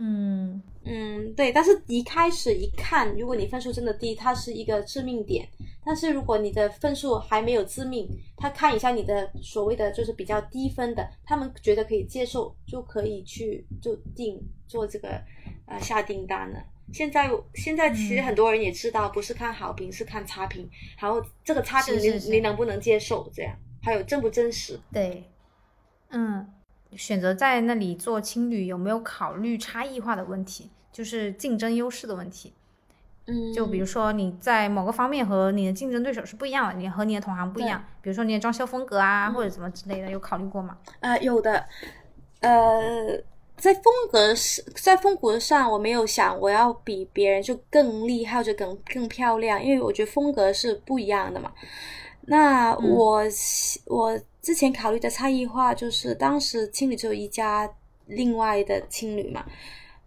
嗯嗯，对。但是一开始一看，如果你分数真的低，它是一个致命点。但是如果你的分数还没有致命，他看一下你的所谓的就是比较低分的，他们觉得可以接受，就可以去就定做这个呃下订单了。现在现在其实很多人也知道，不是看好评，是看差评。然后这个差评你是是是你能不能接受？这样还有真不真实？对，嗯，选择在那里做青旅，有没有考虑差异化的问题，就是竞争优势的问题？嗯，就比如说你在某个方面和你的竞争对手是不一样的，你和你的同行不一样，比如说你的装修风格啊，或者怎么之类的，有考虑过吗？呃，有的，呃，在风格是在风格上，我没有想我要比别人就更厉害或者更更漂亮，因为我觉得风格是不一样的嘛。那我、我之前考虑的差异化就是，当时青旅只有一家，另外的青旅嘛。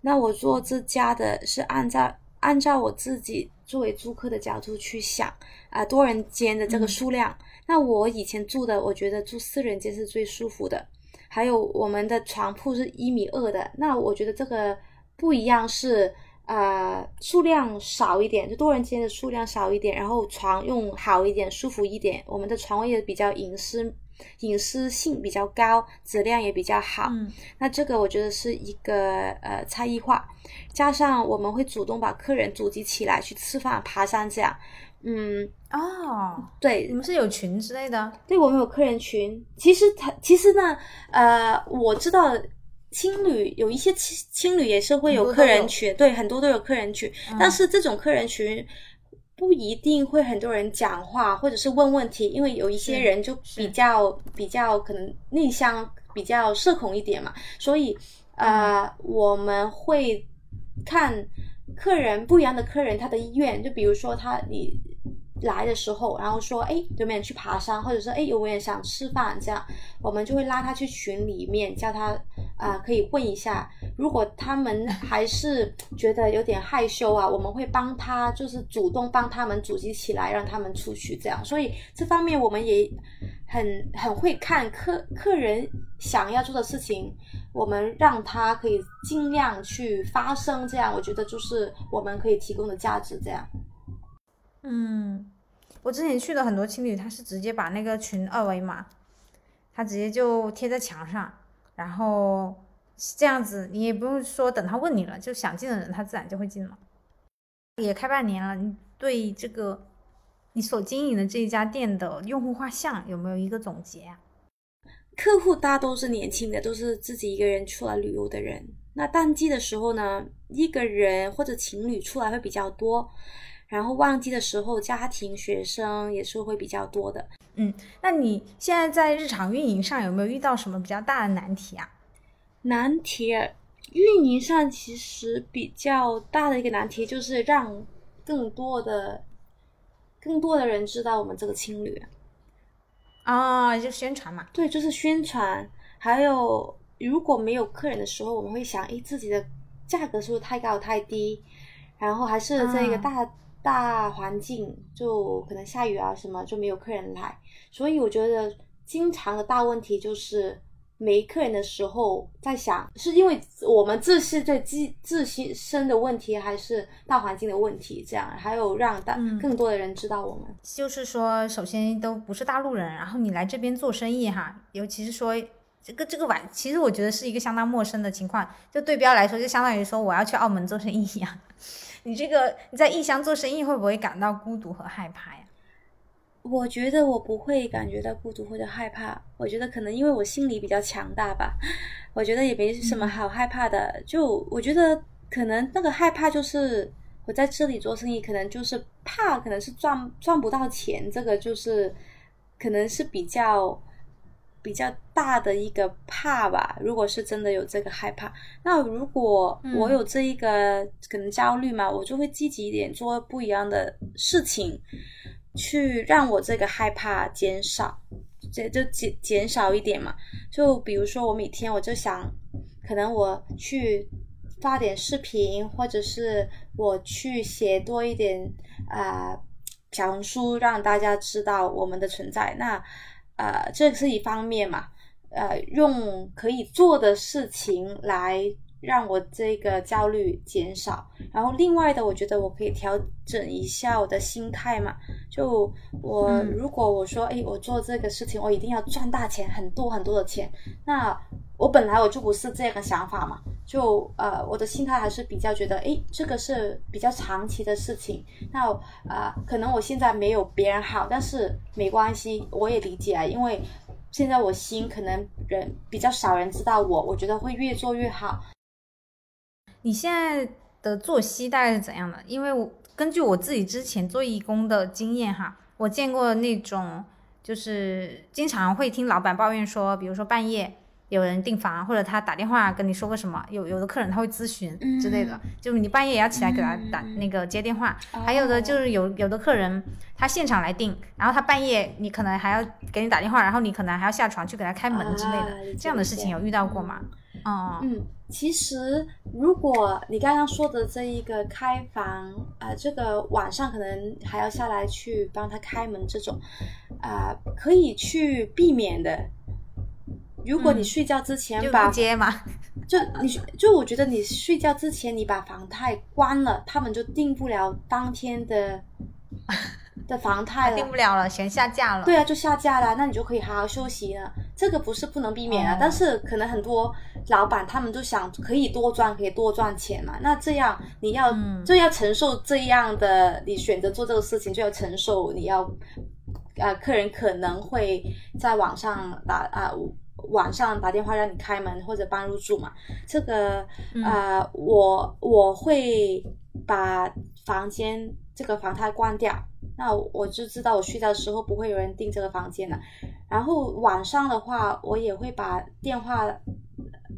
那我做这家的是按照按照我自己作为租客的角度去想啊、多人间的这个数量。那我以前住的，我觉得住四人间是最舒服的。还有我们的床铺是一米二的，那我觉得这个不一样是呃数量少一点，就多人间的数量少一点，然后床用好一点，舒服一点。我们的床位也比较隐私，隐私性比较高，质量也比较好。嗯那这个我觉得是一个呃差异化，加上我们会主动把客人组织起来去吃饭、爬山这样。嗯，哦，对你，们是有群之类的？对我们有客人群。其实他其实呢，呃，我知道青旅有一些青青旅也是会有客人群，对，很多都有客人群，嗯但是这种客人群。不一定会很多人讲话，或者是问问题，因为有一些人就比较比较可能内向，比较社恐一点嘛，所以呃，我们会看客人不一样的客人他的意愿，就比如说他你来的时候，然后说哎有没有人去爬山，或者说哎有没有人想吃饭，这样我们就会拉他去群里面，叫他啊、可以问一下。如果他们还是觉得有点害羞啊，我们会帮他就是主动帮他们组织起来，让他们出去这样。所以这方面我们也很很会看客客人想要做的事情，我们让他可以尽量去发生，这样我觉得就是我们可以提供的价值。这样，嗯，我之前去的很多青旅，他是直接把那个群二维码，他直接就贴在墙上，然后这样子你也不用说等他问你了，就想进的人他自然就会进了。也开半年了，你对这个你所经营的这一家店的用户画像有没有一个总结啊？客户大都是年轻的，都是自己一个人出来旅游的人。那淡季的时候呢，一个人或者情侣出来会比较多，然后旺季的时候，家庭、学生也是会比较多的。嗯那你现在在日常运营上有没有遇到什么比较大的难题啊？难题儿运营上其实比较大的一个难题就是让更多的更多的人知道我们这个青旅。啊，就宣传嘛。对，就是宣传，还有如果没有客人的时候，我们会想，诶，自己的价格是不是太高太低？然后还是这个嗯大、大环境，就可能下雨啊什么，就没有客人来。所以我觉得经常的大问题就是没客人的时候，在想是因为我们自是对自自身的问题，还是大环境的问题？这样，还有让大、嗯更多的人知道我们。就是说，首先都不是大陆人，然后你来这边做生意哈，尤其是说这个这个晚，其实我觉得是一个相当陌生的情况。就对标来说，就相当于说我要去澳门做生意一样。你这个你在异乡做生意，会不会感到孤独和害怕呀？我觉得我不会感觉到孤独或者害怕，我觉得可能因为我心理比较强大吧，我觉得也没什么好害怕的。就我觉得可能那个害怕就是我在这里做生意，可能就是怕，可能是赚赚不到钱，这个就是可能是比较比较大的一个怕吧。如果是真的有这个害怕，那如果我有这一个可能焦虑嘛，我就会积极一点，做不一样的事情。去让我这个害怕减少，这就减减少一点嘛。就比如说，我每天我就想，可能我去发点视频，或者是我去写多一点啊、小红书让大家知道我们的存在。那呃，这是一方面嘛，呃，用可以做的事情来。让我这个焦虑减少，然后另外的，我觉得我可以调整一下我的心态嘛。就我如果我说，哎，我做这个事情，我一定要赚大钱，很多很多的钱。那我本来我就不是这个想法嘛。就呃，我的心态还是比较觉得，哎，这个是比较长期的事情。那呃，可能我现在没有别人好，但是没关系，我也理解，因为现在我心可能人比较少人知道我，我觉得会越做越好。你现在的作息大概是怎样的？因为我根据我自己之前做义工的经验哈，我见过那种就是经常会听老板抱怨说，比如说半夜有人订房，或者他打电话跟你说个什么，有有的客人他会咨询之类的，就是你半夜也要起来给他打那个接电话。还有的就是有有的客人他现场来订，然后他半夜你可能还要给你打电话，然后你可能还要下床去给他开门之类的，这样的事情有遇到过吗？哦，嗯，其实如果你刚刚说的这一个开房，呃，这个晚上可能还要下来去帮他开门这种，啊，可以去避免的。如果你睡觉之前把接嘛，就你就我觉得你睡觉之前你把房太关了，他们就定不了当天的。的房贷了，定不了了，全下架了。对啊，就下架了，那你就可以好好休息了。这个不是不能避免啊，但是可能很多老板他们都想可以多赚，可以多赚钱嘛。那这样你要就要承受这样的，你选择做这个事情就要承受你要，呃，客人可能会在网上打啊，晚上打电话让你开门或者搬入住嘛。这个啊，我我会把房间这个房贷关掉。那我就知道我睡觉的时候不会有人订这个房间了。然后晚上的话，我也会把电话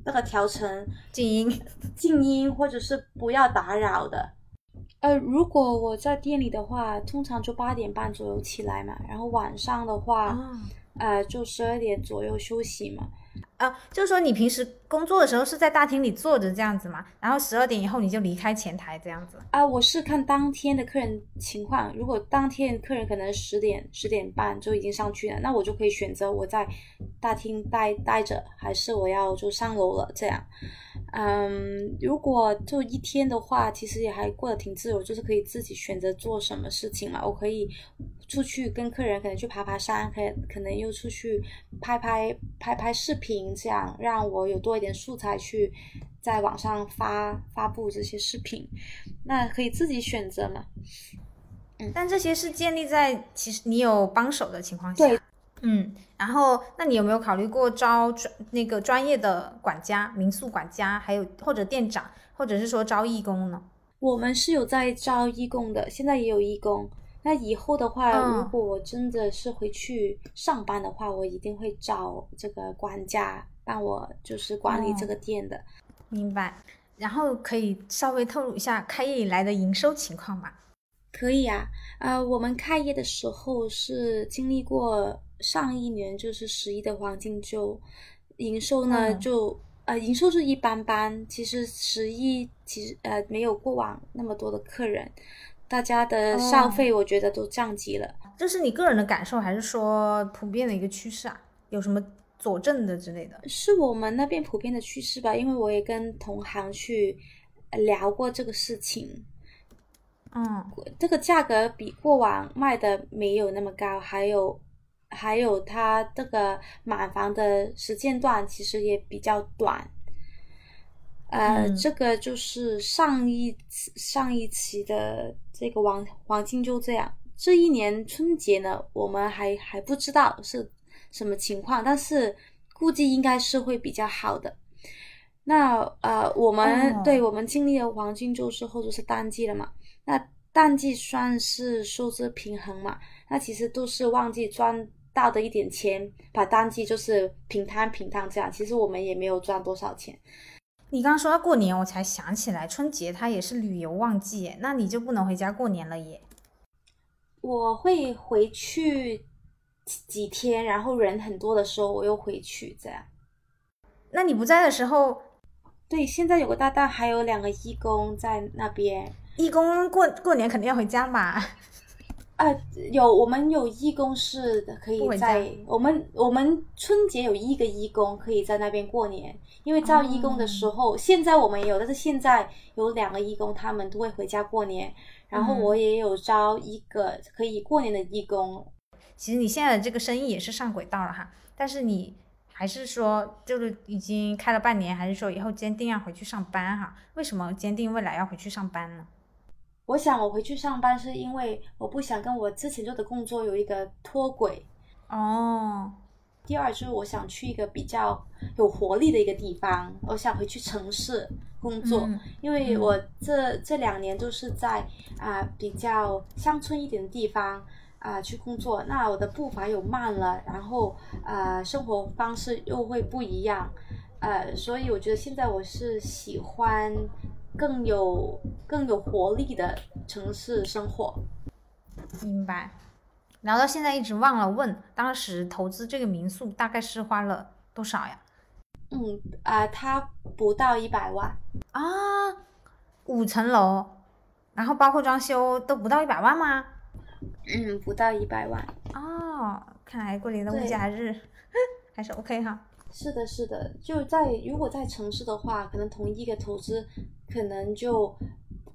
那个调成静音、静音或者是不要打扰的。呃，如果我在店里的话，通常就八点半左右起来嘛。然后晚上的话，呃，就十二点左右休息嘛。啊，就是说你平时工作的时候是在大厅里坐着这样子嘛，然后十二点以后你就离开前台这样子啊。我是看当天的客人情况，如果当天客人可能十点十点半就已经上去了，那我就可以选择我在大厅待待着，还是我要就上楼了这样。嗯，如果就一天的话，其实也还过得挺自由，就是可以自己选择做什么事情嘛。我可以出去跟客人可能去爬爬山，可可能又出去拍拍拍拍视频，这样让我有多一点素材去在网上发发布这些视频。那可以自己选择嘛。嗯，但这些是建立在其实你有帮手的情况下。对。嗯，然后那你有没有考虑过招专那个专业的管家、民宿管家，还有或者店长，或者是说招义工呢？我们是有在招义工的，现在也有义工。那以后的话，如果我真的是回去上班的话，我一定会找这个管家帮我，就是管理这个店的。明白。然后可以稍微透露一下开业以来的营收情况吗？可以啊，呃，我们开业的时候是经历过。上一年就是十一的黄金周，营收呢就呃营收是一般般。其实十一其实呃没有过往那么多的客人，大家的消费我觉得都降级了。这是你个人的感受，还是说普遍的一个趋势啊？有什么佐证的之类的？是我们那边普遍的趋势吧，因为我也跟同行去聊过这个事情。嗯，这个价格比过往卖的没有那么高，还有。还有它这个满房的时间段其实也比较短，呃，这个就是上一次上一期的这个黄黄金就这样。这一年春节呢，我们还还不知道是什么情况，但是估计应该是会比较好的。那呃，我们对我们经历了黄金周之后就是淡季了嘛？那淡季算是收支平衡嘛？那其实都是旺季赚。到的一点钱，把淡季就是平摊平摊这样，其实我们也没有赚多少钱。你刚刚说到过年，我才想起来，春节它也是旅游旺季，那你就不能回家过年了耶？我会回去几天，然后人很多的时候我又回去，这样。那你不在的时候，对，现在有个搭档，还有两个义工在那边。义工过过年肯定要回家嘛。啊，有我们有义工是可以在我们我们春节有一个义工可以在那边过年，因为招义工的哦时候，现在我们也有，但是现在有两个义工，他们都会回家过年，然后嗯。我也有招一个可以过年的义工，其实你现在的这个生意也是上轨道了哈，但是你还是说就是已经开了半年，还是说以后坚定要回去上班哈？为什么坚定未来要回去上班呢？我想我回去上班是因为我不想跟我之前做的工作有一个脱轨。哦，第二就是我想去一个比较有活力的一个地方，我想回去城市工作，嗯。因为我这这两年都是在啊、比较乡村一点的地方啊、去工作，那我的步伐又慢了，然后啊、生活方式又会不一样，呃，所以我觉得现在我是喜欢更有更有活力的城市生活。明白。聊到现在一直忘了问，当时投资这个民宿大概是花了多少呀？嗯啊、它不到一百万。啊，五层楼，然后包括装修都不到一百万吗？嗯，不到一百万。哦，看来桂林的物价还是 还是 OK 哈。是的，是的，就在如果在城市的话，可能同一个投资，可能就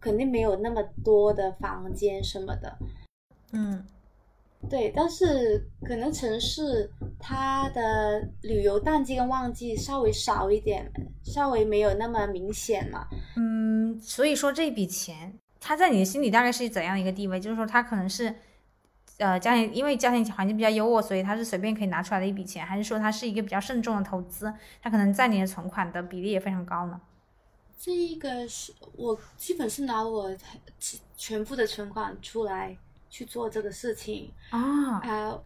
肯定没有那么多的房间什么的。嗯，对，但是可能城市它的旅游淡季跟旺季稍微少一点，稍微没有那么明显嘛。嗯，所以说这笔钱，它在你的心里大概是怎样一个地位？就是说，它可能是，呃，家庭因为家庭环境比较优渥，所以他是随便可以拿出来的一笔钱，还是说他是一个比较慎重的投资？他可能在你的存款的比例也非常高呢？这一个是我基本是拿我全部的存款出来去做这个事情。啊啊，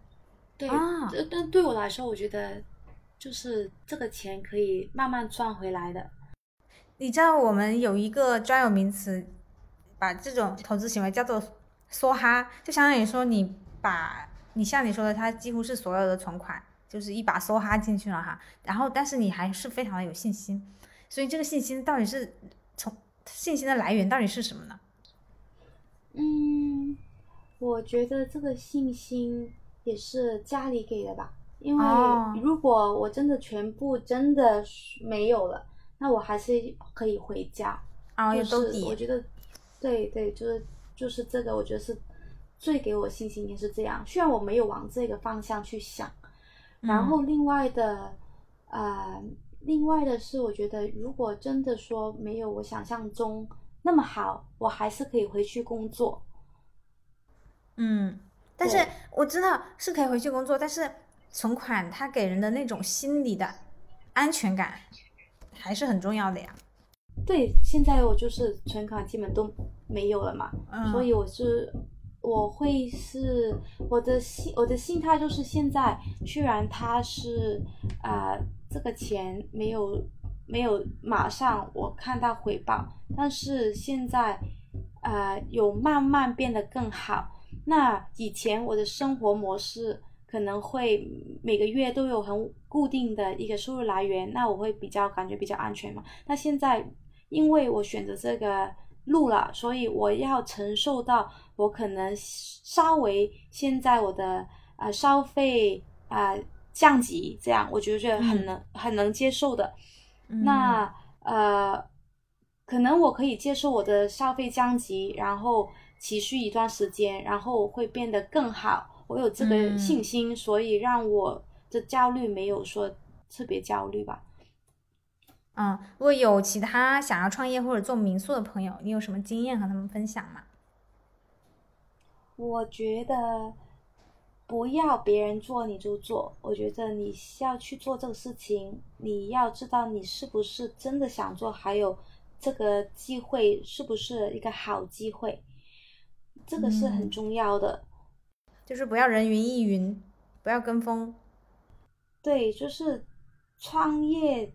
对，啊但对我来说，我觉得就是这个钱可以慢慢赚回来的。你知道我们有一个专有名词，把这种投资行为叫做“梭哈”，就相当于说你把你像你说的，他几乎是所有的存款就是一把梭哈进去了哈，然后但是你还是非常的有信心，所以这个信心到底是从信心的来源到底是什么呢？嗯，我觉得这个信心也是家里给的吧，因为哦。如果我真的全部真的没有了，那我还是可以回家。啊，有就是兜底我。觉得，对对，就是就是这个，我觉得是最给我信心也是这样。虽然我没有往这个方向去想，然后另外的，呃，另外的是，我觉得如果真的说没有我想象中那么好，我还是可以回去工作。嗯，但是我知道是可以回去工作，但是存款它给人的那种心理的安全感还是很重要的呀。对，现在我就是存款基本都没有了嘛，嗯所以我是我会是我的心我的心态就是现在虽然它是啊、这个钱没有没有马上我看到回报，但是现在呃有慢慢变得更好。那以前我的生活模式可能会每个月都有很固定的一个收入来源，那我会比较感觉比较安全嘛。那现在因为我选择这个路了，所以我要承受到我可能稍微现在我的呃消费啊、呃降级，这样我觉得很能、很能接受的。嗯那呃，可能我可以接受我的消费降级，然后持续一段时间，然后会变得更好。我有这个嗯信心，所以让我的焦虑没有说特别焦虑吧。嗯，如果有其他想要创业或者做民宿的朋友，你有什么经验和他们分享吗？我觉得不要别人做你就做，我觉得你要去做这个事情，你要知道你是不是真的想做，还有这个机会是不是一个好机会，这个是很嗯重要的。就是不要人云亦云，不要跟风。对，就是创业，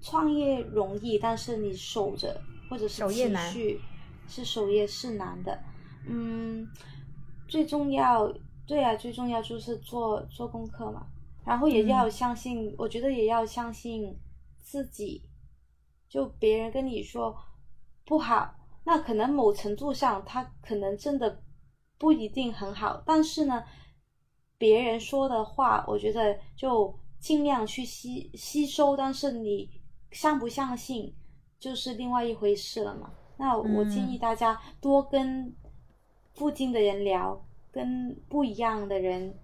创业容易，但是你守着或者是持守业难是守业是难的。嗯，最重要，对啊，最重要就是做做功课嘛，然后也要嗯相信，我觉得也要相信自己。就别人跟你说不好，那可能某程度上他可能真的不一定很好，但是呢，别人说的话，我觉得就尽量去吸吸收，但是你相不相信，就是另外一回事了嘛。那我建议大家多跟附近的人聊，跟不一样的人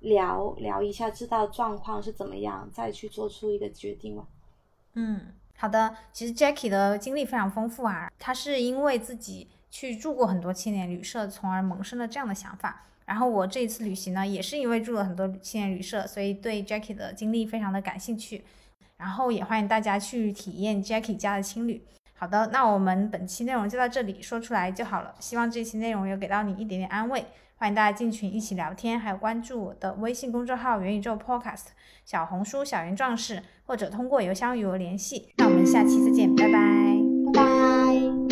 聊聊一下，知道状况是怎么样，再去做出一个决定嘛。嗯，好的。其实 Jackie 的经历非常丰富啊，他是因为自己去住过很多青年旅社，从而萌生了这样的想法。然后我这一次旅行呢，也是因为住了很多青年旅社，所以对 Jackie 的经历非常的感兴趣。然后也欢迎大家去体验 Jackie 家的青旅。好的，那我们本期内容就到这里，说出来就好了。希望这期内容有给到你一点点安慰。欢迎大家进群一起聊天，还有关注我的微信公众号“元宇宙 Podcast”、小红书“小云壮士”，或者通过邮箱与我联系。那我们下期再见，拜拜，拜拜。